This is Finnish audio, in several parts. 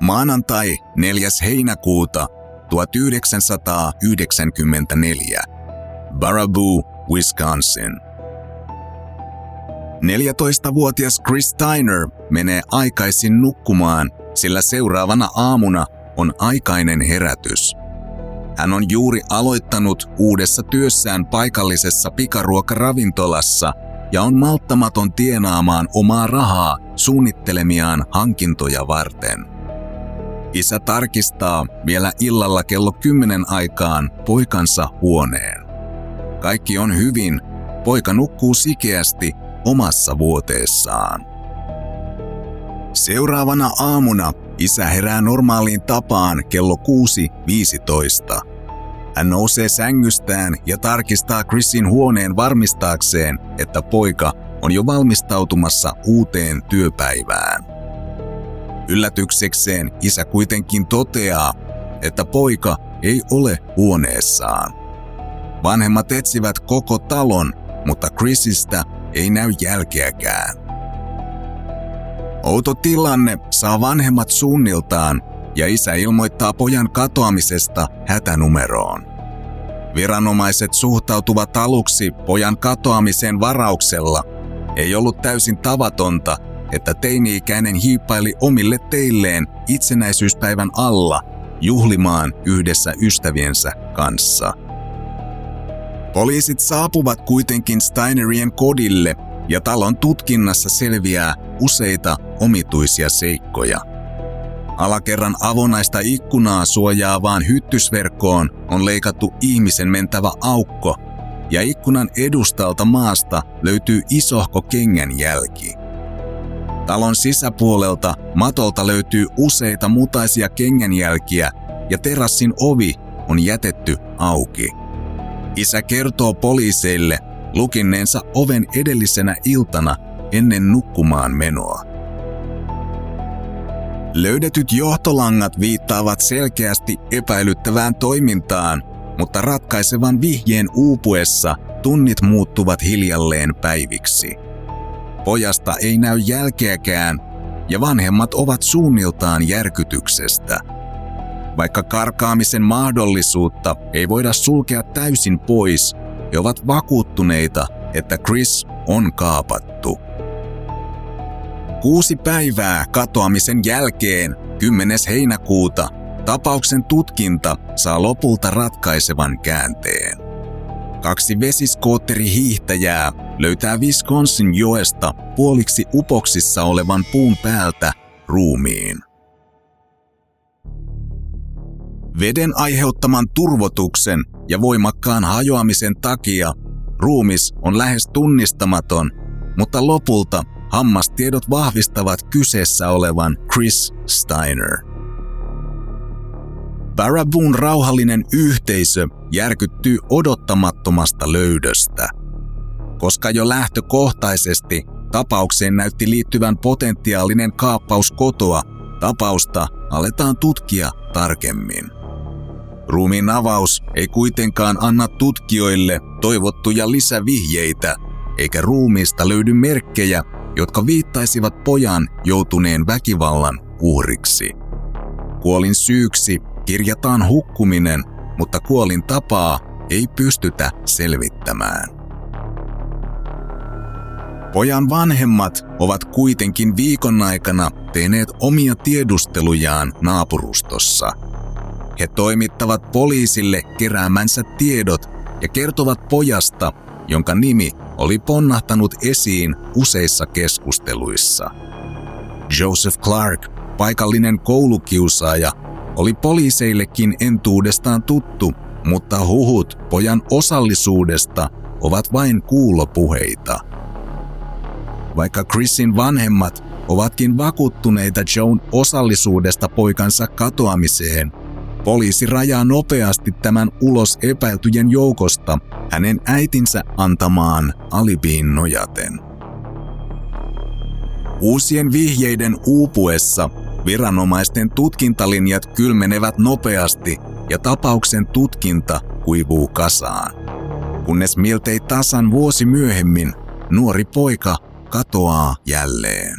Maanantai 4. heinäkuuta 1994. Baraboo, Wisconsin. 14-vuotias Chris Steiner menee aikaisin nukkumaan, sillä seuraavana aamuna on aikainen herätys. Hän on juuri aloittanut uudessa työssään paikallisessa pikaruokaravintolassa ja on malttamaton tienaamaan omaa rahaa suunnittelemiaan hankintoja varten. Isä tarkistaa vielä illalla kello 10 aikaan poikansa huoneen. Kaikki on hyvin, poika nukkuu sikeästi omassa vuoteessaan. Seuraavana aamuna isä herää normaaliin tapaan kello 6.15. Hän nousee sängystään ja tarkistaa Chrisin huoneen varmistaakseen, että poika on jo valmistautumassa uuteen työpäivään. Yllätyksekseen isä kuitenkin toteaa, että poika ei ole huoneessaan. Vanhemmat etsivät koko talon, mutta Chrisistä ei näy jälkeäkään. Outo tilanne saa vanhemmat suunniltaan ja isä ilmoittaa pojan katoamisesta hätänumeroon. Viranomaiset suhtautuvat aluksi pojan katoamiseen varauksella. Ei ollut täysin tavatonta, että teini-ikäinen hiippaili omille teilleen itsenäisyyspäivän alla juhlimaan yhdessä ystäviensä kanssa. Poliisit saapuvat kuitenkin Steinerien kodille ja talon tutkinnassa selviää useita omituisia seikkoja. Alakerran avonaista ikkunaa suojaavaan hyttysverkkoon on leikattu ihmisen mentävä aukko ja ikkunan edustalta maasta löytyy isohko kengänjälki. Talon sisäpuolelta matolta löytyy useita mutaisia kengänjälkiä ja terassin ovi on jätetty auki. Isä kertoo poliiseille lukinneensa oven edellisenä iltana ennen nukkumaan menoa. Löydetyt johtolangat viittaavat selkeästi epäilyttävään toimintaan, mutta ratkaisevan vihjeen uupuessa tunnit muuttuvat hiljalleen päiviksi. Pojasta ei näy jälkeäkään ja vanhemmat ovat suunniltaan järkytyksestä. Vaikka karkaamisen mahdollisuutta ei voida sulkea täysin pois, he ovat vakuuttuneita, että Chris on kaapattu. Kuusi päivää katoamisen jälkeen, 10. heinäkuuta, tapauksen tutkinta saa lopulta ratkaisevan käänteen. Kaksi vesiskootterihiihtäjää löytää Wisconsin joesta puoliksi upoksissa olevan puun päältä ruumiin. Veden aiheuttaman turvotuksen ja voimakkaan hajoamisen takia ruumis on lähes tunnistamaton, mutta lopulta hammastiedot vahvistavat kyseessä olevan Chris Steiner. Baraboon rauhallinen yhteisö järkyttyy odottamattomasta löydöstä. Koska jo lähtökohtaisesti tapaukseen näytti liittyvän potentiaalinen kaappaus kotoa, tapausta aletaan tutkia tarkemmin. Ruumiin avaus ei kuitenkaan anna tutkijoille toivottuja lisävihjeitä, eikä ruumiista löydy merkkejä, jotka viittaisivat pojan joutuneen väkivallan uhriksi. Kuolin syyksi kirjataan hukkuminen, mutta kuolin tapaa ei pystytä selvittämään. Pojan vanhemmat ovat kuitenkin viikon aikana tehneet omia tiedustelujaan naapurustossa – he toimittavat poliisille keräämänsä tiedot ja kertovat pojasta, jonka nimi oli ponnahtanut esiin useissa keskusteluissa. Joseph Clark, paikallinen koulukiusaaja, oli poliiseillekin entuudestaan tuttu, mutta huhut pojan osallisuudesta ovat vain kuulopuheita. Vaikka Chrisin vanhemmat ovatkin vakuuttuneita Joan osallisuudesta poikansa katoamiseen, Poliisi rajaa nopeasti tämän ulos epäiltyjen joukosta hänen äitinsä antamaan alibiin nojaten. Uusien vihjeiden uupuessa viranomaisten tutkintalinjat kylmenevät nopeasti ja tapauksen tutkinta kuivuu kasaan. Kunnes miltei tasan vuosi myöhemmin nuori poika katoaa jälleen.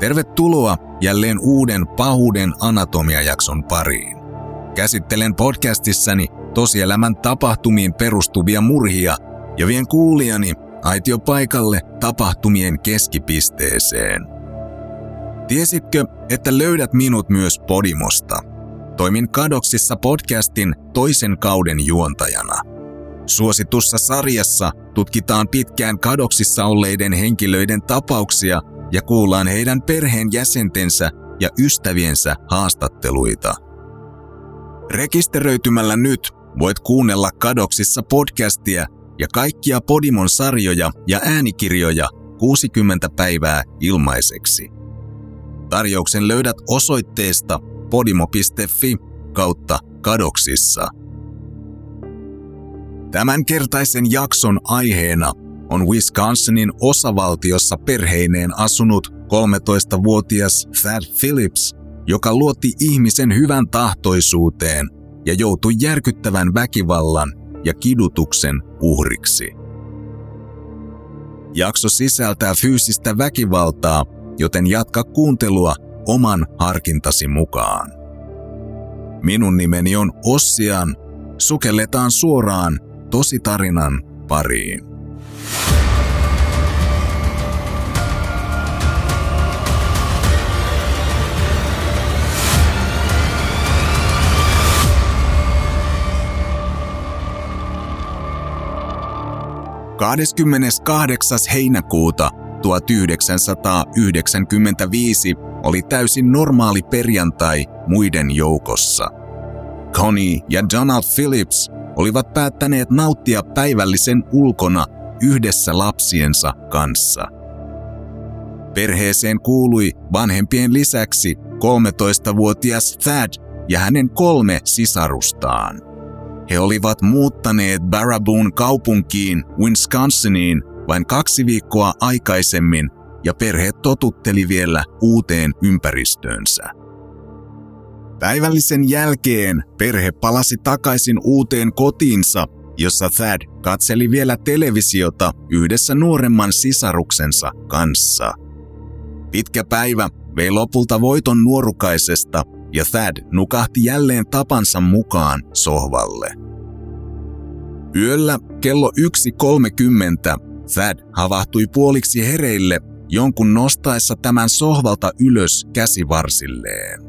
Tervetuloa jälleen uuden pahuuden anatomiajakson pariin. Käsittelen podcastissani tosielämän tapahtumiin perustuvia murhia ja vien kuulijani aitiopaikalle tapahtumien keskipisteeseen. Tiesitkö, että löydät minut myös Podimosta? Toimin Kadoksissa podcastin toisen kauden juontajana. Suositussa sarjassa tutkitaan pitkään kadoksissa olleiden henkilöiden tapauksia ja kuullaan heidän perheen jäsentensä ja ystäviensä haastatteluita. Rekisteröitymällä nyt voit kuunnella Kadoksissa podcastia ja kaikkia Podimon sarjoja ja äänikirjoja 60 päivää ilmaiseksi. Tarjouksen löydät osoitteesta podimo.fi kautta kadoksissa. Tämänkertaisen jakson aiheena on Wisconsinin osavaltiossa perheineen asunut 13-vuotias Thad Phillips, joka luotti ihmisen hyvän tahtoisuuteen ja joutui järkyttävän väkivallan ja kidutuksen uhriksi. Jakso sisältää fyysistä väkivaltaa, joten jatka kuuntelua oman harkintasi mukaan. Minun nimeni on Ossian. Sukelletaan suoraan tositarinan pariin. 28. heinäkuuta 1995 oli täysin normaali perjantai muiden joukossa. Connie ja Donald Phillips olivat päättäneet nauttia päivällisen ulkona yhdessä lapsiensa kanssa. Perheeseen kuului vanhempien lisäksi 13-vuotias Thad ja hänen kolme sisarustaan. He olivat muuttaneet Barabun kaupunkiin Wisconsiniin vain kaksi viikkoa aikaisemmin ja perhe totutteli vielä uuteen ympäristöönsä. Päivällisen jälkeen perhe palasi takaisin uuteen kotiinsa, jossa Thad katseli vielä televisiota yhdessä nuoremman sisaruksensa kanssa. Pitkä päivä vei lopulta voiton nuorukaisesta ja Thad nukahti jälleen tapansa mukaan sohvalle. Yöllä kello 1.30 Thad havahtui puoliksi hereille jonkun nostaessa tämän sohvalta ylös käsivarsilleen.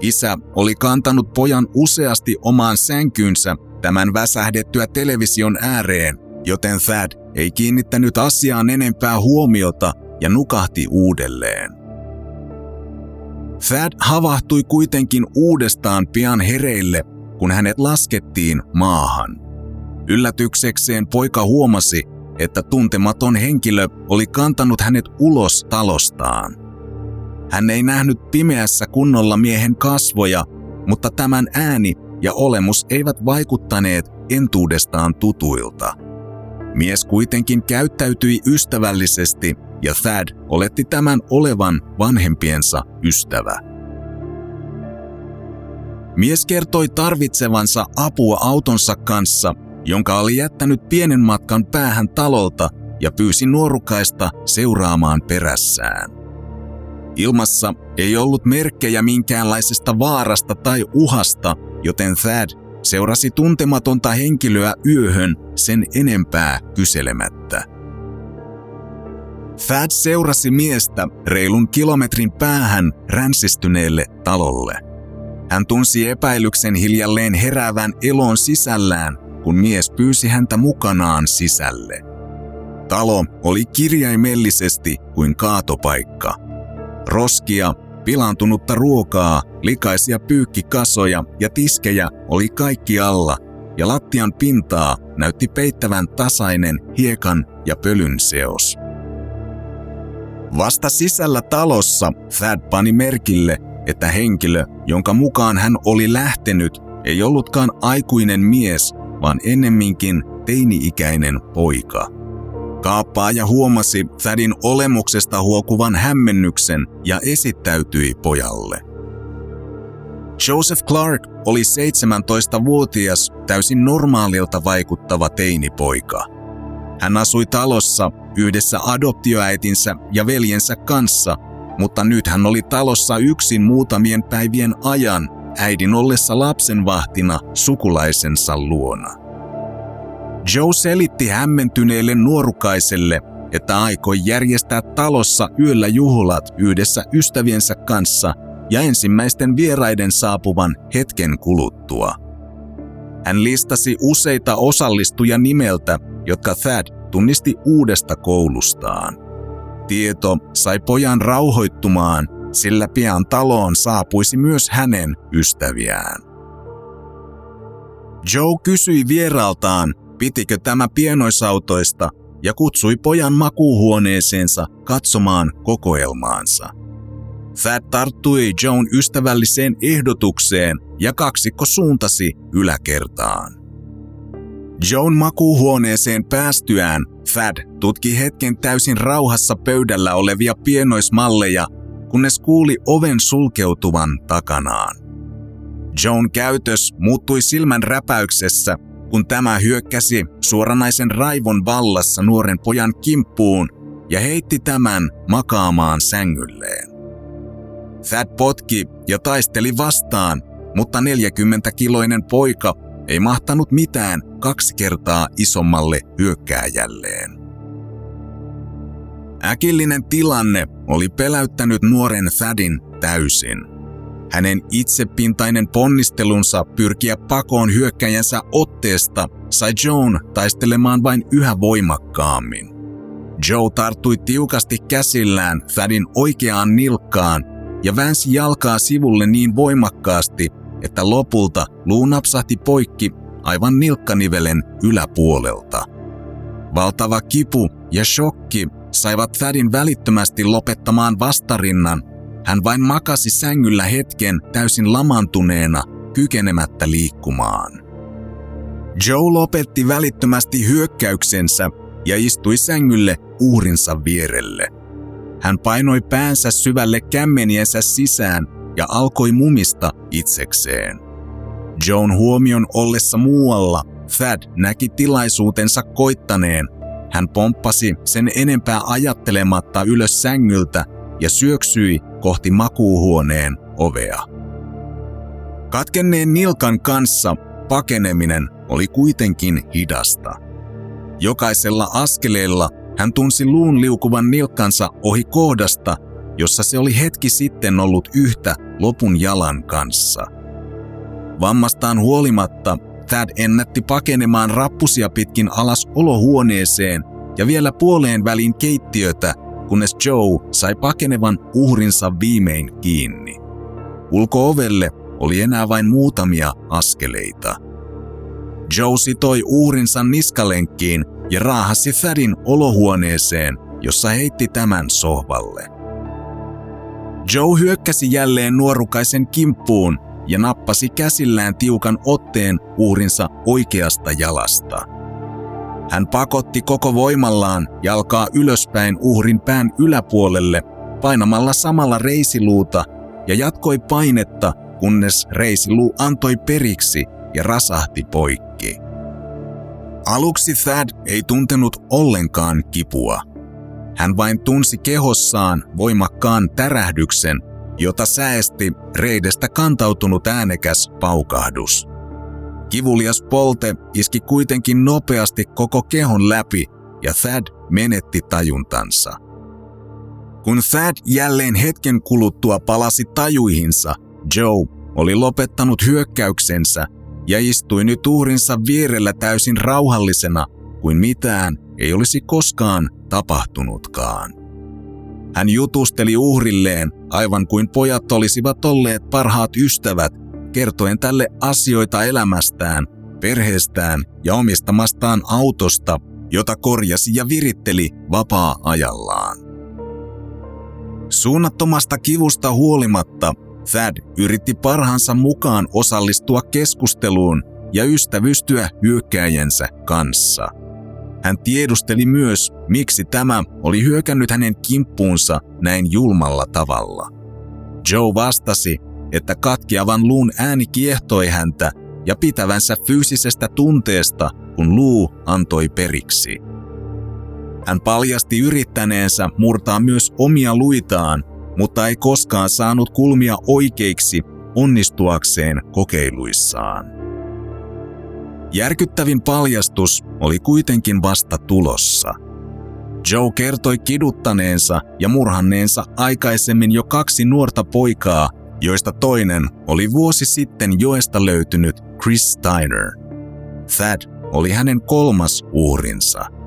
Isä oli kantanut pojan useasti omaan sänkyynsä tämän väsähdettyä television ääreen, joten Thad ei kiinnittänyt asiaan enempää huomiota ja nukahti uudelleen. Thad havahtui kuitenkin uudestaan pian hereille, kun hänet laskettiin maahan. Yllätyksekseen poika huomasi, että tuntematon henkilö oli kantanut hänet ulos talostaan. Hän ei nähnyt pimeässä kunnolla miehen kasvoja, mutta tämän ääni ja olemus eivät vaikuttaneet entuudestaan tutuilta. Mies kuitenkin käyttäytyi ystävällisesti ja Thad oletti tämän olevan vanhempiensa ystävä. Mies kertoi tarvitsevansa apua autonsa kanssa, jonka oli jättänyt pienen matkan päähän talolta ja pyysi nuorukaista seuraamaan perässään. Ilmassa ei ollut merkkejä minkäänlaisesta vaarasta tai uhasta, joten Thad seurasi tuntematonta henkilöä yöhön sen enempää kyselemättä. Thad seurasi miestä reilun kilometrin päähän ränsistyneelle talolle. Hän tunsi epäilyksen hiljalleen heräävän elon sisällään, kun mies pyysi häntä mukanaan sisälle. Talo oli kirjaimellisesti kuin kaatopaikka. Roskia, pilaantunutta ruokaa, likaisia pyykkikasoja ja tiskejä oli kaikki alla, ja lattian pintaa näytti peittävän tasainen hiekan ja pölyn seos. Vasta sisällä talossa Thad pani merkille, että henkilö, jonka mukaan hän oli lähtenyt, ei ollutkaan aikuinen mies, vaan ennemminkin teini-ikäinen poika. Kaappaaja huomasi Thadin olemuksesta huokuvan hämmennyksen ja esittäytyi pojalle. Joseph Clark oli 17-vuotias, täysin normaalilta vaikuttava teinipoika. Hän asui talossa yhdessä adoptioäitinsä ja veljensä kanssa, mutta nyt hän oli talossa yksin muutamien päivien ajan äidin ollessa lapsenvahtina sukulaisensa luona. Joe selitti hämmentyneelle nuorukaiselle, että aikoi järjestää talossa yöllä juhlat yhdessä ystäviensä kanssa ja ensimmäisten vieraiden saapuvan hetken kuluttua. Hän listasi useita osallistuja nimeltä, jotka Thad tunnisti uudesta koulustaan. Tieto sai pojan rauhoittumaan, sillä pian taloon saapuisi myös hänen ystäviään. Joe kysyi vieraltaan, pitikö tämä pienoisautoista ja kutsui pojan makuuhuoneeseensa katsomaan kokoelmaansa. Thad tarttui Joan ystävälliseen ehdotukseen ja kaksikko suuntasi yläkertaan. Joan makuuhuoneeseen päästyään Thad tutki hetken täysin rauhassa pöydällä olevia pienoismalleja, kunnes kuuli oven sulkeutuvan takanaan. Joan käytös muuttui silmän räpäyksessä, kun tämä hyökkäsi suoranaisen raivon vallassa nuoren pojan kimppuun ja heitti tämän makaamaan sängylleen. Thad potki ja taisteli vastaan, mutta 40-kiloinen poika ei mahtanut mitään kaksi kertaa isommalle hyökkääjälleen. Äkillinen tilanne oli peläyttänyt nuoren Thadin täysin. Hänen itsepintainen ponnistelunsa pyrkiä pakoon hyökkäjänsä otteesta sai Joan taistelemaan vain yhä voimakkaammin. Joe tarttui tiukasti käsillään Thadin oikeaan nilkkaan ja väänsi jalkaa sivulle niin voimakkaasti, että lopulta luu napsahti poikki aivan nilkkanivelen yläpuolelta. Valtava kipu ja shokki saivat Thadin välittömästi lopettamaan vastarinnan. Hän vain makasi sängyllä hetken täysin lamantuneena, kykenemättä liikkumaan. Joe lopetti välittömästi hyökkäyksensä ja istui sängylle uhrinsa vierelle. Hän painoi päänsä syvälle kämmeniensä sisään ja alkoi mumista itsekseen. Joan huomion ollessa muualla, Thad näki tilaisuutensa koittaneen. Hän pomppasi sen enempää ajattelematta ylös sängyltä ja syöksyi kohti makuuhuoneen ovea. Katkenneen nilkan kanssa pakeneminen oli kuitenkin hidasta. Jokaisella askeleella hän tunsi luun liukuvan nilkkansa ohi kohdasta, jossa se oli hetki sitten ollut yhtä lopun jalan kanssa. Vammastaan huolimatta Thad ennätti pakenemaan rappusia pitkin alas olohuoneeseen ja vielä puoleen väliin keittiötä, kunnes Joe sai pakenevan uhrinsa viimein kiinni. Ulkoovelle oli enää vain muutamia askeleita. Joe sitoi uhrinsa niskalenkkiin ja raahasi Thadin olohuoneeseen, jossa heitti tämän sohvalle. Joe hyökkäsi jälleen nuorukaisen kimppuun ja nappasi käsillään tiukan otteen uhrinsa oikeasta jalasta. Hän pakotti koko voimallaan jalkaa ylöspäin uhrin pään yläpuolelle painamalla samalla reisiluuta ja jatkoi painetta, kunnes reisiluu antoi periksi ja rasahti poikki. Aluksi Thad ei tuntenut ollenkaan kipua. Hän vain tunsi kehossaan voimakkaan tärähdyksen, jota säästi reidestä kantautunut äänekäs paukahdus. Kivulias polte iski kuitenkin nopeasti koko kehon läpi ja Thad menetti tajuntansa. Kun Thad jälleen hetken kuluttua palasi tajuihinsa, Joe oli lopettanut hyökkäyksensä ja istui nyt uhrinsa vierellä täysin rauhallisena kuin mitään ei olisi koskaan tapahtunutkaan. Hän jutusteli uhrilleen aivan kuin pojat olisivat olleet parhaat ystävät, kertoen tälle asioita elämästään, perheestään ja omistamastaan autosta, jota korjasi ja viritteli vapaa-ajallaan. Suunnattomasta kivusta huolimatta Thad yritti parhaansa mukaan osallistua keskusteluun ja ystävystyä hyökkääjänsä kanssa. Hän tiedusteli myös, miksi tämä oli hyökännyt hänen kimppuunsa näin julmalla tavalla. Joe vastasi, että katkeavan luun ääni kiehtoi häntä ja pitävänsä fyysisestä tunteesta, kun luu antoi periksi. Hän paljasti yrittäneensä murtaa myös omia luitaan, mutta ei koskaan saanut kulmia oikeiksi onnistuakseen kokeiluissaan. Järkyttävin paljastus oli kuitenkin vasta tulossa. Joe kertoi kiduttaneensa ja murhanneensa aikaisemmin jo kaksi nuorta poikaa, joista toinen oli vuosi sitten joesta löytynyt Chris Steiner. Thad oli hänen kolmas uhrinsa –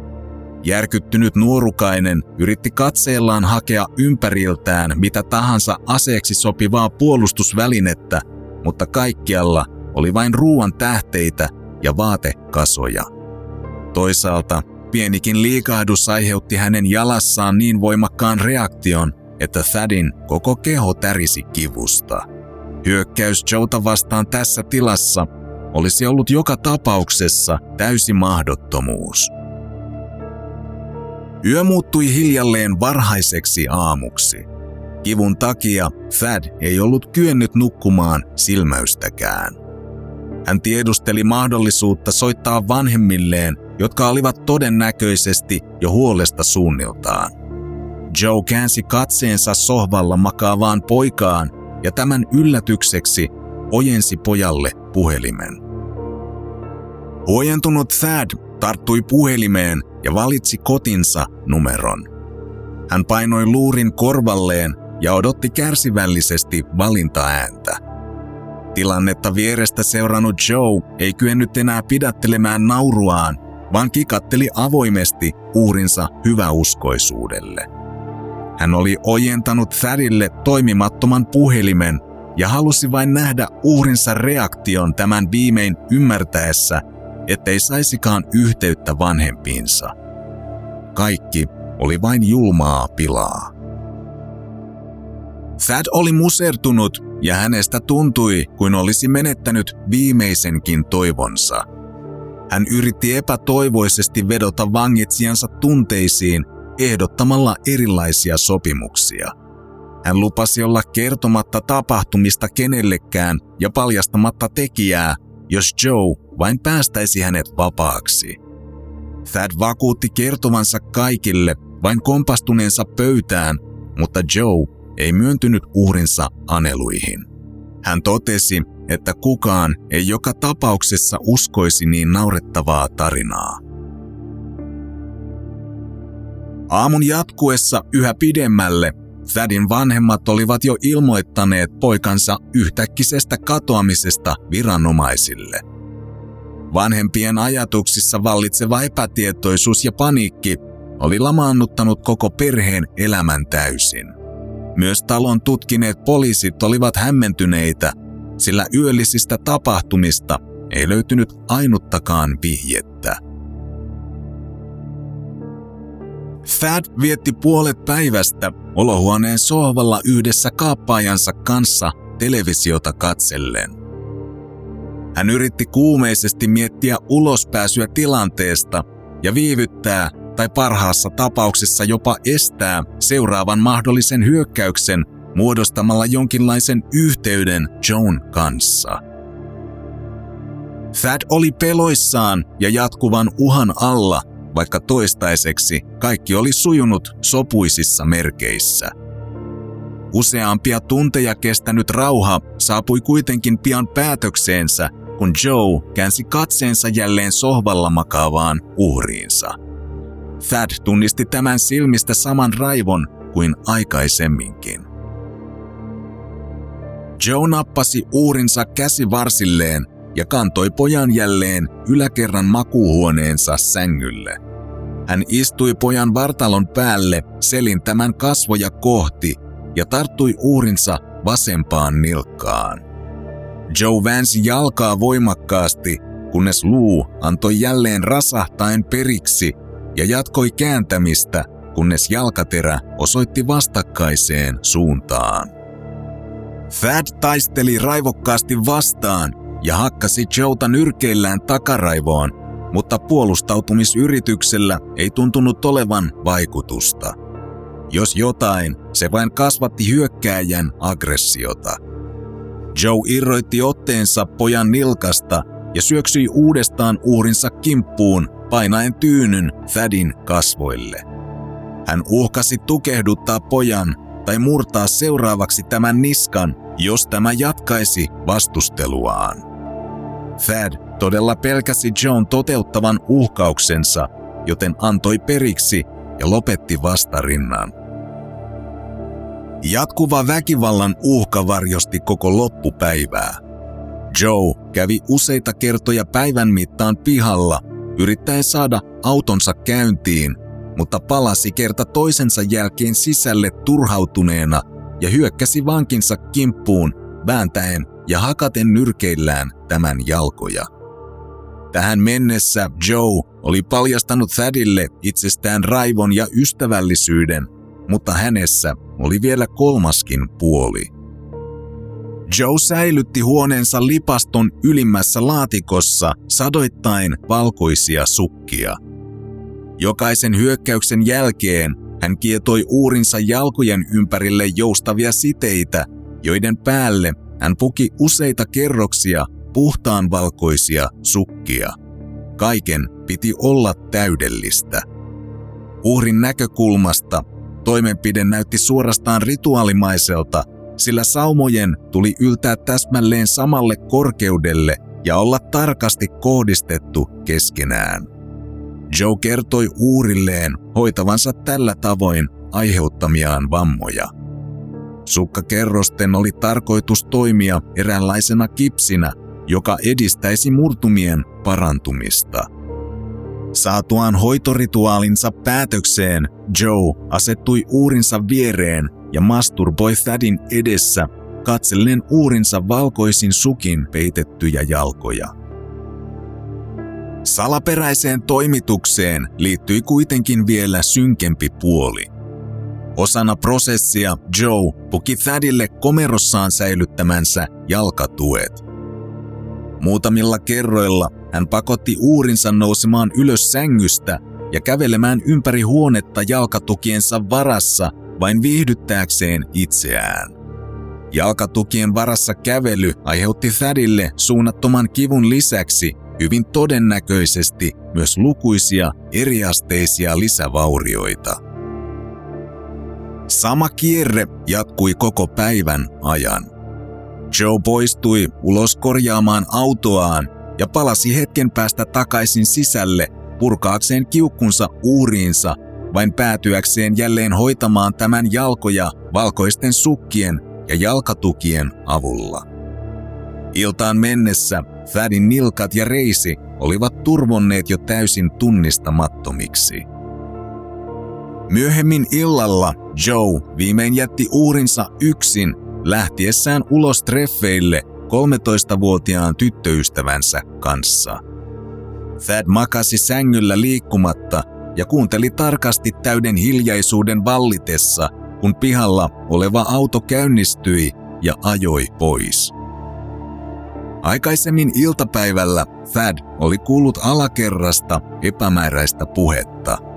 Järkyttynyt nuorukainen yritti katseellaan hakea ympäriltään mitä tahansa aseeksi sopivaa puolustusvälinettä, mutta kaikkialla oli vain ruoan tähteitä ja vaatekasoja. Toisaalta pienikin liikahdus aiheutti hänen jalassaan niin voimakkaan reaktion, että Thadin koko keho tärisi kivusta. Hyökkäys Jouta vastaan tässä tilassa olisi ollut joka tapauksessa täysi mahdottomuus. Yö muuttui hiljalleen varhaiseksi aamuksi. Kivun takia Thad ei ollut kyennyt nukkumaan silmäystäkään. Hän tiedusteli mahdollisuutta soittaa vanhemmilleen, jotka olivat todennäköisesti jo huolesta suunniltaan. Joe käänsi katseensa sohvalla makaavaan poikaan ja tämän yllätykseksi ojensi pojalle puhelimen. Huojentunut Thad tarttui puhelimeen ja valitsi kotinsa numeron. Hän painoi luurin korvalleen ja odotti kärsivällisesti valintaääntä. Tilannetta vierestä seurannut Joe ei kyennyt enää pidättelemään nauruaan, vaan kikatteli avoimesti uurinsa hyväuskoisuudelle. Hän oli ojentanut Thadille toimimattoman puhelimen ja halusi vain nähdä uhrinsa reaktion tämän viimein ymmärtäessä, ettei saisikaan yhteyttä vanhempiinsa. Kaikki oli vain julmaa pilaa. Thad oli musertunut ja hänestä tuntui kuin olisi menettänyt viimeisenkin toivonsa. Hän yritti epätoivoisesti vedota vangitsijansa tunteisiin ehdottamalla erilaisia sopimuksia. Hän lupasi olla kertomatta tapahtumista kenellekään ja paljastamatta tekijää, jos Joe vain päästäisi hänet vapaaksi. Thad vakuutti kertovansa kaikille vain kompastuneensa pöytään, mutta Joe ei myöntynyt uhrinsa aneluihin. Hän totesi, että kukaan ei joka tapauksessa uskoisi niin naurettavaa tarinaa. Aamun jatkuessa yhä pidemmälle Thadin vanhemmat olivat jo ilmoittaneet poikansa yhtäkkisestä katoamisesta viranomaisille. Vanhempien ajatuksissa vallitseva epätietoisuus ja paniikki oli lamaannuttanut koko perheen elämän täysin. Myös talon tutkineet poliisit olivat hämmentyneitä, sillä yöllisistä tapahtumista ei löytynyt ainuttakaan vihjettä. Thad vietti puolet päivästä olohuoneen sohvalla yhdessä kaappaajansa kanssa televisiota katsellen. Hän yritti kuumeisesti miettiä ulospääsyä tilanteesta ja viivyttää tai parhaassa tapauksessa jopa estää seuraavan mahdollisen hyökkäyksen muodostamalla jonkinlaisen yhteyden Joan kanssa. Thad oli peloissaan ja jatkuvan uhan alla, vaikka toistaiseksi kaikki oli sujunut sopuisissa merkeissä. Useampia tunteja kestänyt rauha saapui kuitenkin pian päätökseensä, kun Joe käänsi katseensa jälleen sohvalla makaavaan uhriinsa. Thad tunnisti tämän silmistä saman raivon kuin aikaisemminkin. Joe nappasi uurinsa käsivarsilleen ja kantoi pojan jälleen yläkerran makuuhuoneensa sängylle. Hän istui pojan vartalon päälle selintämän kasvoja kohti ja tarttui uurinsa vasempaan nilkkaan. Joe väänsi jalkaa voimakkaasti, kunnes luu antoi jälleen rasahtaen periksi ja jatkoi kääntämistä, kunnes jalkaterä osoitti vastakkaiseen suuntaan. Thad taisteli raivokkaasti vastaan ja hakkasi Joota nyrkeillään takaraivoon, mutta puolustautumisyrityksellä ei tuntunut olevan vaikutusta. Jos jotain, se vain kasvatti hyökkääjän aggressiota. Joe irroitti otteensa pojan nilkasta ja syöksyi uudestaan uhrinsa kimppuun painaen tyynyn Thadin kasvoille. Hän uhkasi tukehduttaa pojan, tai murtaa seuraavaksi tämän niskan, jos tämä jatkaisi vastusteluaan. Thad todella pelkäsi Joan toteuttavan uhkauksensa, joten antoi periksi ja lopetti vastarinnan. Jatkuva väkivallan uhka varjosti koko loppupäivää. Joe kävi useita kertoja päivän mittaan pihalla, yrittäen saada autonsa käyntiin, mutta palasi kerta toisensa jälkeen sisälle turhautuneena ja hyökkäsi vankinsa kimppuun vääntäen ja hakaten nyrkeillään tämän jalkoja. Tähän mennessä Joe oli paljastanut Thadille itsestään raivon ja ystävällisyyden, mutta hänessä oli vielä kolmaskin puoli. Joe säilytti huoneensa lipaston ylimmässä laatikossa sadoittain valkoisia sukkia. Jokaisen hyökkäyksen jälkeen hän kietoi uurinsa jalkojen ympärille joustavia siteitä, joiden päälle hän puki useita kerroksia puhtaan valkoisia sukkia. Kaiken piti olla täydellistä. Uhrin näkökulmasta toimenpide näytti suorastaan rituaalimaiselta, sillä saumojen tuli yltää täsmälleen samalle korkeudelle ja olla tarkasti kohdistettu keskenään. Joe kertoi uurilleen hoitavansa tällä tavoin aiheuttamiaan vammoja. Sukkakerrosten oli tarkoitus toimia eräänlaisena kipsinä, joka edistäisi murtumien parantumista. Saatuaan hoitorituaalinsa päätökseen, Joe asettui uurinsa viereen ja masturboi Thadin edessä katsellen uurinsa valkoisin sukin peitettyjä jalkoja. Salaperäiseen toimitukseen liittyi kuitenkin vielä synkempi puoli. Osana prosessia Joe puki Thadille komerossaan säilyttämänsä jalkatuet – Muutamilla kerroilla hän pakotti uurinsa nousemaan ylös sängystä ja kävelemään ympäri huonetta jalkatukiensa varassa vain viihdyttääkseen itseään. Jalkatukien varassa kävely aiheutti Thadille suunnattoman kivun lisäksi hyvin todennäköisesti myös lukuisia eriasteisia lisävaurioita. Sama kierre jatkui koko päivän ajan. Joe poistui ulos korjaamaan autoaan ja palasi hetken päästä takaisin sisälle purkaakseen kiukkunsa uuriinsa, vain päätyäkseen jälleen hoitamaan tämän jalkoja valkoisten sukkien ja jalkatukien avulla. Iltaan mennessä Thadin nilkat ja reisi olivat turvonneet jo täysin tunnistamattomiksi. Myöhemmin illalla Joe viimein jätti uurinsa yksin lähtiessään ulos treffeille 13-vuotiaan tyttöystävänsä kanssa. Thad makasi sängyllä liikkumatta ja kuunteli tarkasti täyden hiljaisuuden vallitessa, kun pihalla oleva auto käynnistyi ja ajoi pois. Aikaisemmin iltapäivällä Thad oli kuullut alakerrasta epämääräistä puhetta –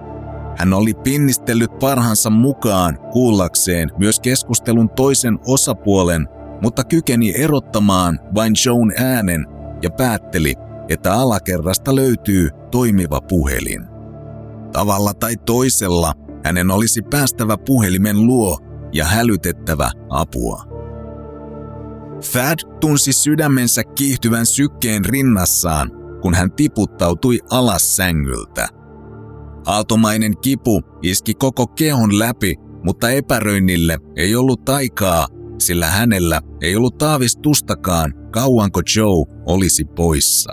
hän oli pinnistellyt parhansa mukaan kuullakseen myös keskustelun toisen osapuolen, mutta kykeni erottamaan vain Joan äänen ja päätteli, että alakerrasta löytyy toimiva puhelin. Tavalla tai toisella hänen olisi päästävä puhelimen luo ja hälytettävä apua. Thad tunsi sydämensä kiihtyvän sykkeen rinnassaan, kun hän tiputtautui alas sängyltä – Aaltomainen kipu iski koko kehon läpi, mutta epäröinnille ei ollut aikaa, sillä hänellä ei ollut taavistustakaan kauanko Joe olisi poissa.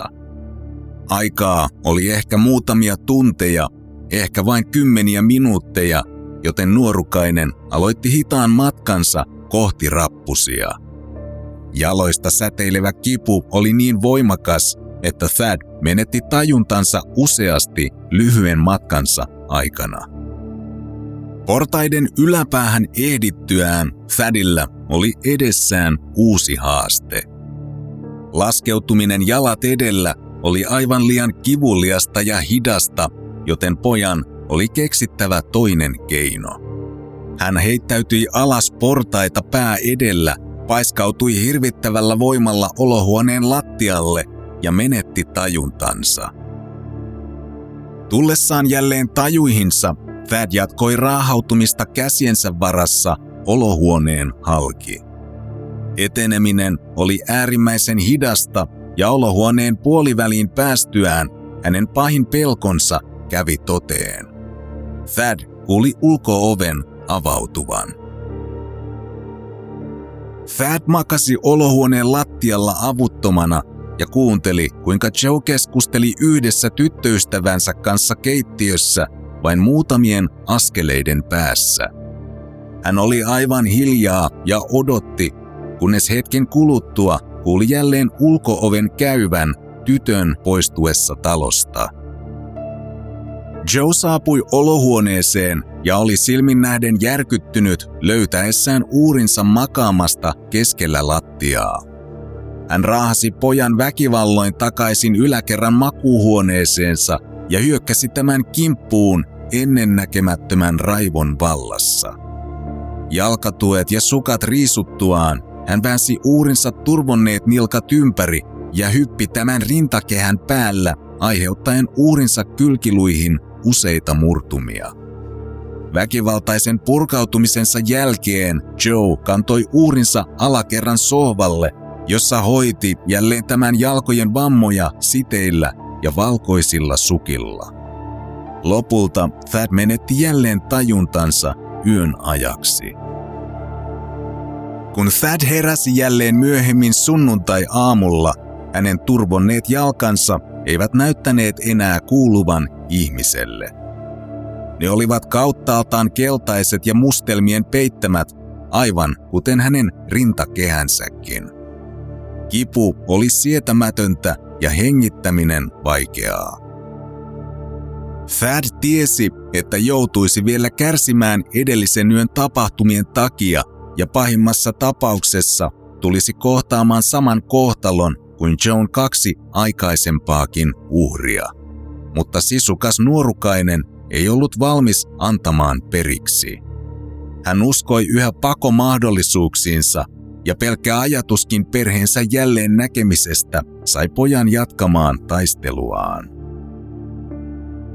Aikaa oli ehkä muutamia tunteja, ehkä vain kymmeniä minuutteja, joten nuorukainen aloitti hitaan matkansa kohti rappusia. Jaloista säteilevä kipu oli niin voimakas, että Thad menetti tajuntansa useasti lyhyen matkansa aikana. Portaiden yläpäähän ehdittyään Thadilla oli edessään uusi haaste. Laskeutuminen jalat edellä oli aivan liian kivuliasta ja hidasta, joten pojan oli keksittävä toinen keino. Hän heittäytyi alas portaita pää edellä, paiskautui hirvittävällä voimalla olohuoneen lattialle ja menetti tajuntansa. Tullessaan jälleen tajuihinsa, Thad jatkoi raahautumista käsiensä varassa olohuoneen halki. Eteneminen oli äärimmäisen hidasta ja olohuoneen puoliväliin päästyään hänen pahin pelkonsa kävi toteen. Thad kuuli ulkooven avautuvan. Thad makasi olohuoneen lattialla avuttomana ja kuunteli, kuinka Joe keskusteli yhdessä tyttöystävänsä kanssa keittiössä vain muutamien askeleiden päässä. Hän oli aivan hiljaa ja odotti, kunnes hetken kuluttua kuuli jälleen ulkooven käyvän tytön poistuessa talosta. Joe saapui olohuoneeseen ja oli silmin nähden järkyttynyt löytäessään uurinsa makaamasta keskellä lattiaa. Hän raahasi pojan väkivalloin takaisin yläkerran makuuhuoneeseensa ja hyökkäsi tämän kimppuun ennennäkemättömän raivon vallassa. Jalkatuet ja sukat riisuttuaan hän väänsi uurinsa turvonneet nilkat ympäri ja hyppi tämän rintakehän päällä aiheuttaen uurinsa kylkiluihin useita murtumia. Väkivaltaisen purkautumisensa jälkeen Joe kantoi uurinsa alakerran sohvalle, jossa hoiti jälleen tämän jalkojen vammoja siteillä ja valkoisilla sukilla. Lopulta Thad menetti jälleen tajuntansa yön ajaksi. Kun Thad heräsi jälleen myöhemmin sunnuntai-aamulla, hänen turvonneet jalkansa eivät näyttäneet enää kuuluvan ihmiselle. Ne olivat kauttaaltaan keltaiset ja mustelmien peittämät, aivan kuten hänen rintakehänsäkin. Kipu oli sietämätöntä ja hengittäminen vaikeaa. Thad tiesi, että joutuisi vielä kärsimään edellisen yön tapahtumien takia ja pahimmassa tapauksessa tulisi kohtaamaan saman kohtalon kuin Joan kaksi aikaisempaakin uhria. Mutta sisukas nuorukainen ei ollut valmis antamaan periksi. Hän uskoi yhä pakomahdollisuuksiinsa ja pelkkä ajatuskin perheensä jälleen näkemisestä sai pojan jatkamaan taisteluaan.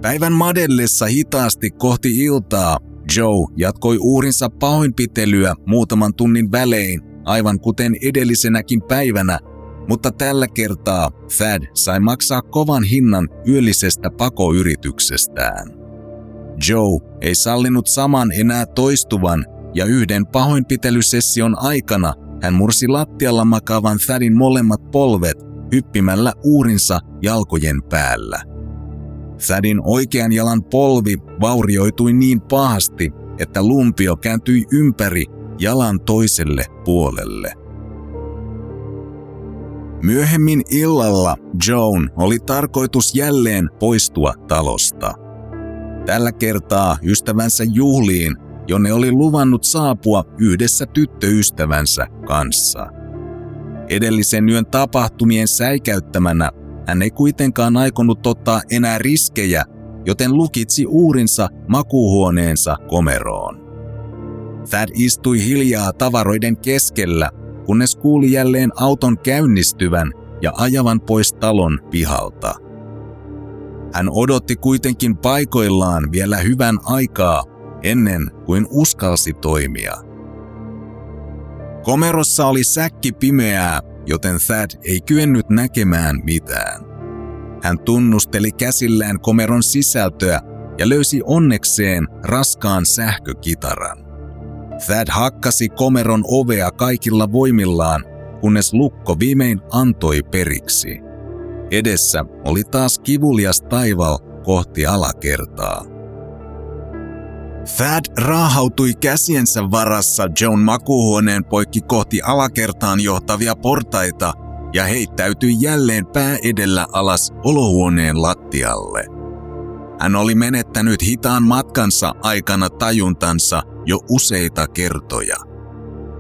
Päivän madellessa hitaasti kohti iltaa Joe jatkoi uurinsa pahoinpitelyä muutaman tunnin välein, aivan kuten edellisenäkin päivänä, mutta tällä kertaa Thad sai maksaa kovan hinnan yöllisestä pakoyrityksestään. Joe ei sallinut saman enää toistuvan ja yhden pahoinpitelysession aikana hän mursi lattialla makaavan Thadin molemmat polvet hyppimällä uurinsa jalkojen päällä. Thadin oikean jalan polvi vaurioitui niin pahasti, että lumpio kääntyi ympäri jalan toiselle puolelle. Myöhemmin illalla Joan oli tarkoitus jälleen poistua talosta. Tällä kertaa ystävänsä juhliin, jonne oli luvannut saapua yhdessä tyttöystävänsä kanssa. Edellisen yön tapahtumien säikäyttämänä hän ei kuitenkaan aikonut ottaa enää riskejä, joten lukitsi uurinsa makuuhuoneensa komeroon. Thad istui hiljaa tavaroiden keskellä, kunnes kuuli jälleen auton käynnistyvän ja ajavan pois talon pihalta. Hän odotti kuitenkin paikoillaan vielä hyvän aikaa ennen kuin uskalsi toimia. Komerossa oli säkki pimeää joten Thad ei kyennyt näkemään mitään. Hän tunnusteli käsillään komeron sisältöä ja löysi onnekseen raskaan sähkökitaran. Thad hakkasi komeron ovea kaikilla voimillaan, kunnes lukko viimein antoi periksi. Edessä oli taas kivulias taival kohti alakertaa. Thad raahautui käsiensä varassa Joan makuuhuoneen poikki kohti alakertaan johtavia portaita ja heittäytyi jälleen pää edellä alas olohuoneen lattialle. Hän oli menettänyt hitaan matkansa aikana tajuntansa jo useita kertoja.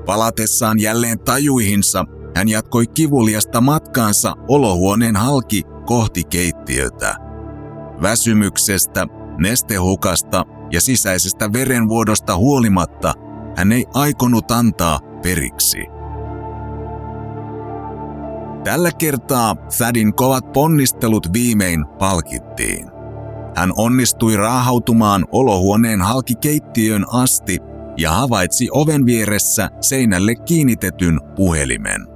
Palatessaan jälleen tajuihinsa, hän jatkoi kivuliasta matkaansa olohuoneen halki kohti keittiötä. Väsymyksestä, nestehukasta ja sisäisestä verenvuodosta huolimatta hän ei aikonut antaa periksi. Tällä kertaa Thadin kovat ponnistelut viimein palkittiin. Hän onnistui raahautumaan olohuoneen halki keittiön asti ja havaitsi oven vieressä seinälle kiinnitetyn puhelimen.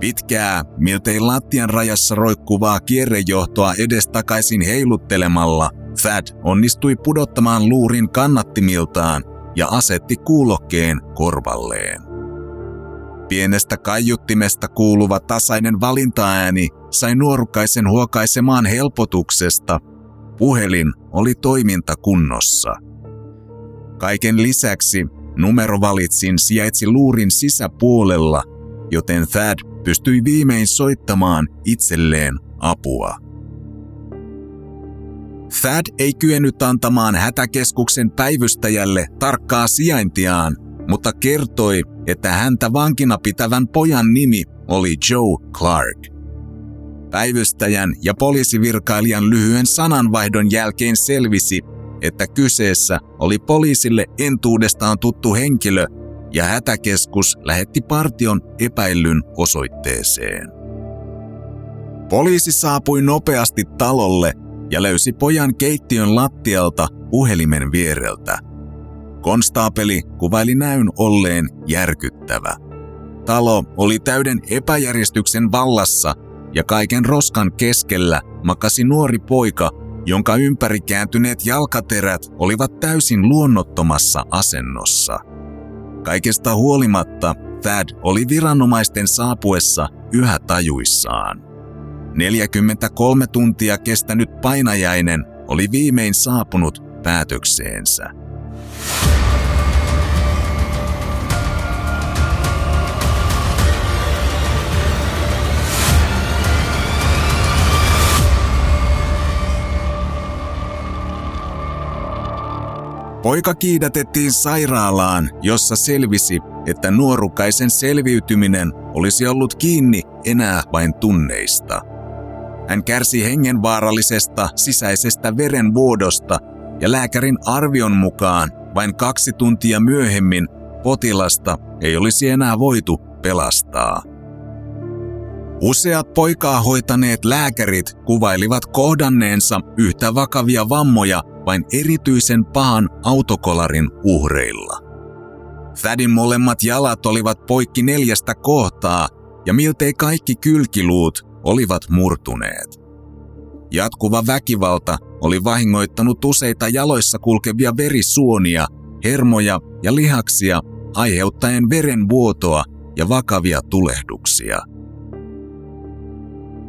Pitkää, miltei lattian rajassa roikkuvaa kierrejohtoa edestakaisin heiluttelemalla Thad onnistui pudottamaan luurin kannattimiltaan ja asetti kuulokkeen korvalleen. Pienestä kaiuttimesta kuuluva tasainen valintaääni sai nuorukaisen huokaisemaan helpotuksesta. Puhelin oli toimintakunnossa. Kaiken lisäksi numerovalitsin sijaitsi luurin sisäpuolella, joten Thad pystyi viimein soittamaan itselleen apua. Thad ei kyennyt antamaan hätäkeskuksen päivystäjälle tarkkaa sijaintiaan, mutta kertoi, että häntä vankina pitävän pojan nimi oli Joe Clark. Päivystäjän ja poliisivirkailijan lyhyen sananvaihdon jälkeen selvisi, että kyseessä oli poliisille entuudestaan tuttu henkilö ja hätäkeskus lähetti partion epäillyn osoitteeseen. Poliisi saapui nopeasti talolle ja löysi pojan keittiön lattialta puhelimen viereltä – Konstaapeli kuvaili näyn olleen järkyttävä. Talo oli täyden epäjärjestyksen vallassa ja kaiken roskan keskellä makasi nuori poika, jonka ympäri kääntyneet jalkaterät olivat täysin luonnottomassa asennossa. Kaikesta huolimatta Thad oli viranomaisten saapuessa yhä tajuissaan. 43 tuntia kestänyt painajainen oli viimein saapunut päätökseensä. Poika kiidätettiin sairaalaan, jossa selvisi, että nuorukaisen selviytyminen olisi ollut kiinni enää vain tunneista. Hän kärsi hengenvaarallisesta sisäisestä verenvuodosta ja lääkärin arvion mukaan vain kaksi tuntia myöhemmin potilasta ei olisi enää voitu pelastaa. Useat poikaa hoitaneet lääkärit kuvailivat kohdanneensa yhtä vakavia vammoja vain erityisen pahan autokolarin uhreilla. Thadin molemmat jalat olivat poikki neljästä kohtaa ja miltei kaikki kylkiluut olivat murtuneet. Jatkuva väkivalta oli vahingoittanut useita jaloissa kulkevia verisuonia, hermoja ja lihaksia aiheuttaen verenvuotoa ja vakavia tulehduksia.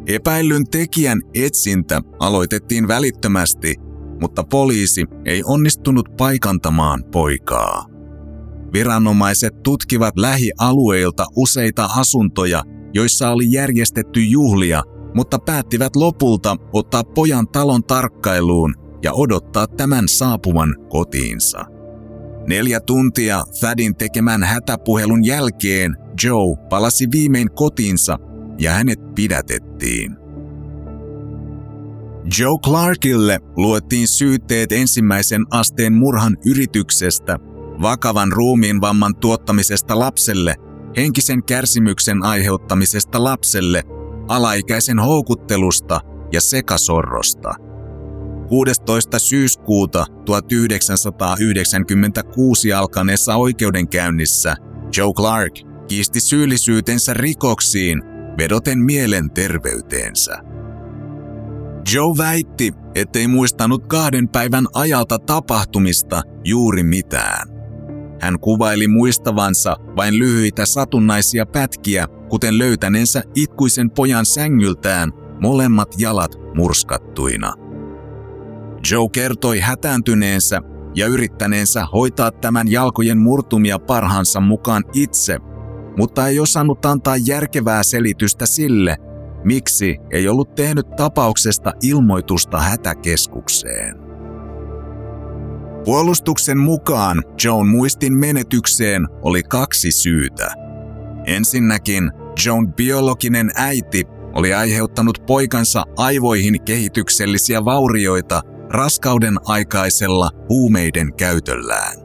Epäillyn tekijän etsintä aloitettiin välittömästi, mutta poliisi ei onnistunut paikantamaan poikaa. Viranomaiset tutkivat lähialueilta useita asuntoja, joissa oli järjestetty juhlia mutta päättivät lopulta ottaa pojan talon tarkkailuun ja odottaa tämän saapuvan kotiinsa. Neljä tuntia Thadin tekemän hätäpuhelun jälkeen Joe palasi viimein kotiinsa ja hänet pidätettiin. Joe Clarkille luettiin syytteet ensimmäisen asteen murhan yrityksestä, vakavan ruumiin vamman tuottamisesta lapselle, henkisen kärsimyksen aiheuttamisesta lapselle alaikäisen houkuttelusta ja sekasorrosta. 16. syyskuuta 1996 alkaneessa oikeudenkäynnissä Joe Clark kiisti syyllisyytensä rikoksiin vedoten mielenterveyteensä. Joe väitti, ettei muistanut kahden päivän ajalta tapahtumista juuri mitään. Hän kuvaili muistavansa vain lyhyitä satunnaisia pätkiä kuten löytäneensä itkuisen pojan sängyltään molemmat jalat murskattuina. Joe kertoi hätääntyneensä ja yrittäneensä hoitaa tämän jalkojen murtumia parhaansa mukaan itse, mutta ei osannut antaa järkevää selitystä sille, miksi ei ollut tehnyt tapauksesta ilmoitusta hätäkeskukseen. Puolustuksen mukaan Joan muistin menetykseen oli kaksi syytä. Ensinnäkin Joan biologinen äiti oli aiheuttanut poikansa aivoihin kehityksellisiä vaurioita raskauden aikaisella huumeiden käytöllään.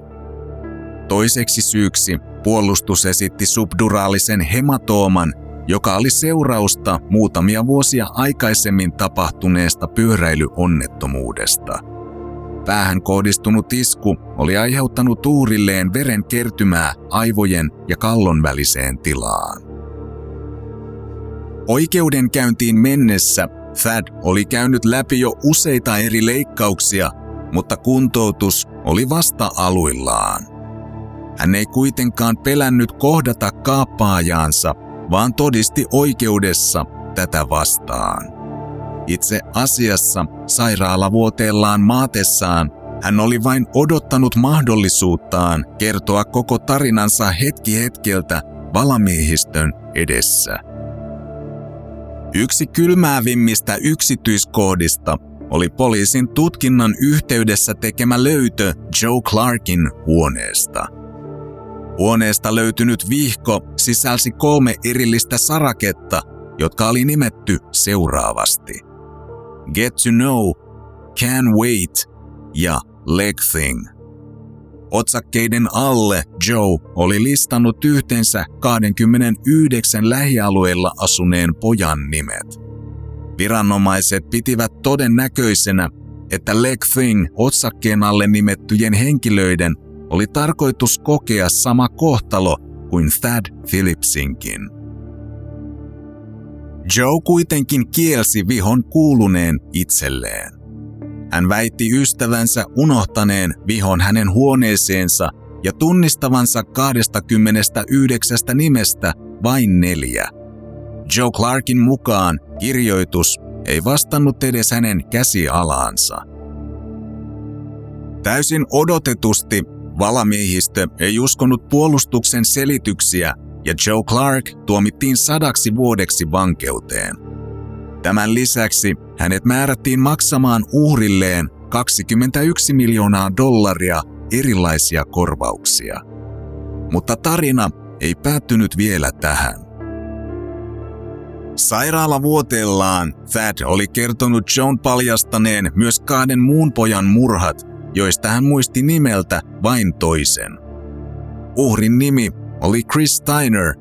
Toiseksi syyksi puolustus esitti subduraalisen hematooman, joka oli seurausta muutamia vuosia aikaisemmin tapahtuneesta pyöräilyonnettomuudesta. Päähän kohdistunut isku oli aiheuttanut uurilleen veren kertymää aivojen ja kallon väliseen tilaan. Oikeudenkäyntiin mennessä Thad oli käynyt läpi jo useita eri leikkauksia, mutta kuntoutus oli vasta aluillaan. Hän ei kuitenkaan pelännyt kohdata kaappaajaansa, vaan todisti oikeudessa tätä vastaan. Itse asiassa sairaalavuoteellaan maatessaan hän oli vain odottanut mahdollisuuttaan kertoa koko tarinansa hetki hetkeltä valamiehistön edessä. Yksi kylmäävimmistä yksityiskohdista oli poliisin tutkinnan yhteydessä tekemä löytö Joe Clarkin huoneesta. Huoneesta löytynyt vihko sisälsi kolme erillistä saraketta, jotka oli nimetty seuraavasti. Get to Know, Can Wait ja Leg Thing. Otsakkeiden alle Joe oli listannut yhteensä 29 lähialueella asuneen pojan nimet. Viranomaiset pitivät todennäköisenä, että Leg Thing otsakkeen alle nimettyjen henkilöiden oli tarkoitus kokea sama kohtalo kuin Thad Phillipsinkin. Joe kuitenkin kielsi vihon kuuluneen itselleen. Hän väitti ystävänsä unohtaneen vihon hänen huoneeseensa ja tunnistavansa 29 nimestä vain neljä. Joe Clarkin mukaan kirjoitus ei vastannut edes hänen käsialaansa. Täysin odotetusti valamiehistö ei uskonut puolustuksen selityksiä ja Joe Clark tuomittiin sadaksi vuodeksi vankeuteen. Tämän lisäksi hänet määrättiin maksamaan uhrilleen 21 miljoonaa dollaria erilaisia korvauksia. Mutta tarina ei päättynyt vielä tähän. Sairaalavuoteellaan Thad oli kertonut John paljastaneen myös kahden muun pojan murhat, joista hän muisti nimeltä vain toisen. Uhrin nimi oli Chris Steiner,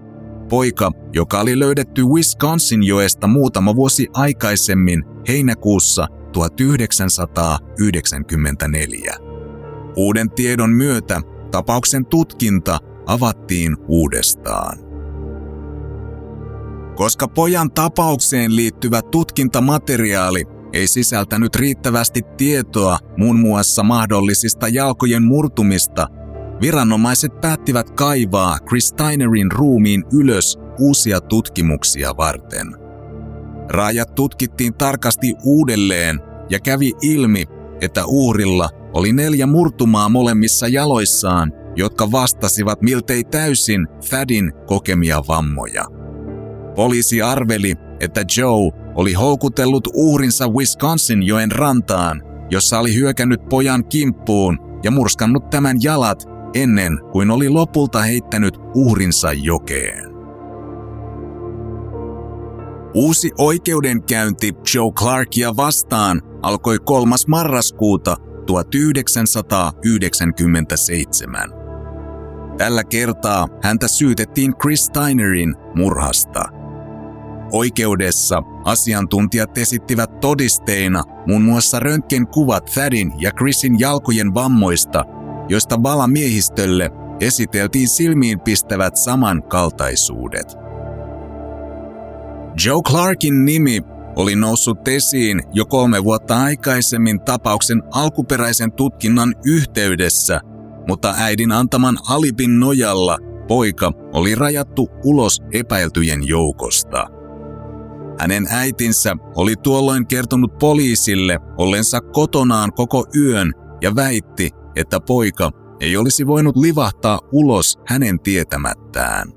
poika, joka oli löydetty Wisconsin joesta muutama vuosi aikaisemmin heinäkuussa 1994. Uuden tiedon myötä tapauksen tutkinta avattiin uudestaan. Koska pojan tapaukseen liittyvä tutkintamateriaali ei sisältänyt riittävästi tietoa muun muassa mahdollisista jalkojen murtumista Viranomaiset päättivät kaivaa Chris Steinerin ruumiin ylös uusia tutkimuksia varten. Raajat tutkittiin tarkasti uudelleen ja kävi ilmi, että uhrilla oli neljä murtumaa molemmissa jaloissaan, jotka vastasivat miltei täysin Thadin kokemia vammoja. Poliisi arveli, että Joe oli houkutellut uhrinsa Wisconsin joen rantaan, jossa oli hyökännyt pojan kimppuun ja murskannut tämän jalat ennen kuin oli lopulta heittänyt uhrinsa jokeen. Uusi oikeudenkäynti Joe Clarkia vastaan alkoi 3. marraskuuta 1997. Tällä kertaa häntä syytettiin Chris Steinerin murhasta. Oikeudessa asiantuntijat esittivät todisteina muun muassa röntgenkuvat Thadin ja Chrisin jalkojen vammoista joista valamiehistölle esiteltiin silmiin pistävät samankaltaisuudet. Joe Clarkin nimi oli noussut esiin jo kolme vuotta aikaisemmin tapauksen alkuperäisen tutkinnan yhteydessä, mutta äidin antaman alipin nojalla poika oli rajattu ulos epäiltyjen joukosta. Hänen äitinsä oli tuolloin kertonut poliisille ollensa kotonaan koko yön ja väitti, että poika ei olisi voinut livahtaa ulos hänen tietämättään.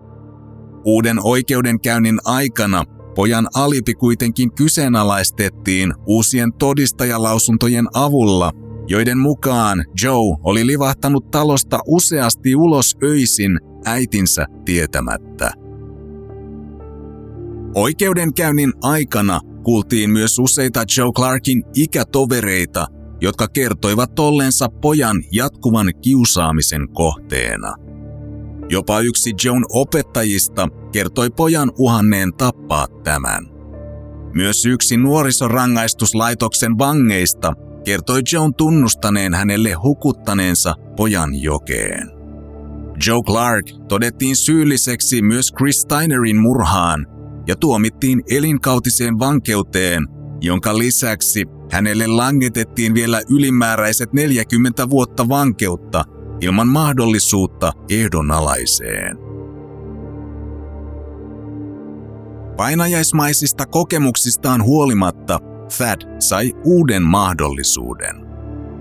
Uuden oikeudenkäynnin aikana pojan alipi kuitenkin kyseenalaistettiin uusien todistajalausuntojen avulla, joiden mukaan Joe oli livahtanut talosta useasti ulos öisin äitinsä tietämättä. Oikeudenkäynnin aikana kuultiin myös useita Joe Clarkin ikätovereita, jotka kertoivat olleensa pojan jatkuvan kiusaamisen kohteena. Jopa yksi Joan opettajista kertoi pojan uhanneen tappaa tämän. Myös yksi nuorisorangaistuslaitoksen vangeista kertoi Joan tunnustaneen hänelle hukuttaneensa pojan jokeen. Joe Clark todettiin syylliseksi myös Chris Steinerin murhaan ja tuomittiin elinkautiseen vankeuteen, jonka lisäksi hänelle langetettiin vielä ylimääräiset 40 vuotta vankeutta ilman mahdollisuutta ehdonalaiseen. Painajaismaisista kokemuksistaan huolimatta Thad sai uuden mahdollisuuden.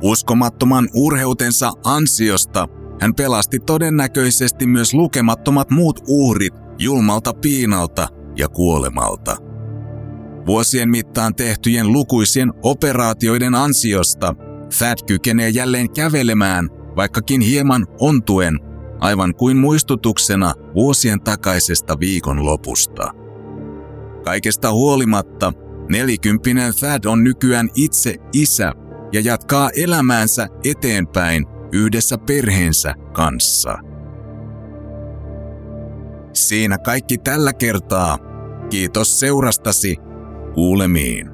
Uskomattoman urheutensa ansiosta hän pelasti todennäköisesti myös lukemattomat muut uhrit julmalta piinalta ja kuolemalta. Vuosien mittaan tehtyjen lukuisien operaatioiden ansiosta Thad kykenee jälleen kävelemään, vaikkakin hieman ontuen, aivan kuin muistutuksena vuosien takaisesta viikonlopusta. Kaikesta huolimatta nelikymppinen Thad on nykyään itse isä ja jatkaa elämäänsä eteenpäin yhdessä perheensä kanssa. Siinä kaikki tällä kertaa. Kiitos seurastasi. Kuulemiin.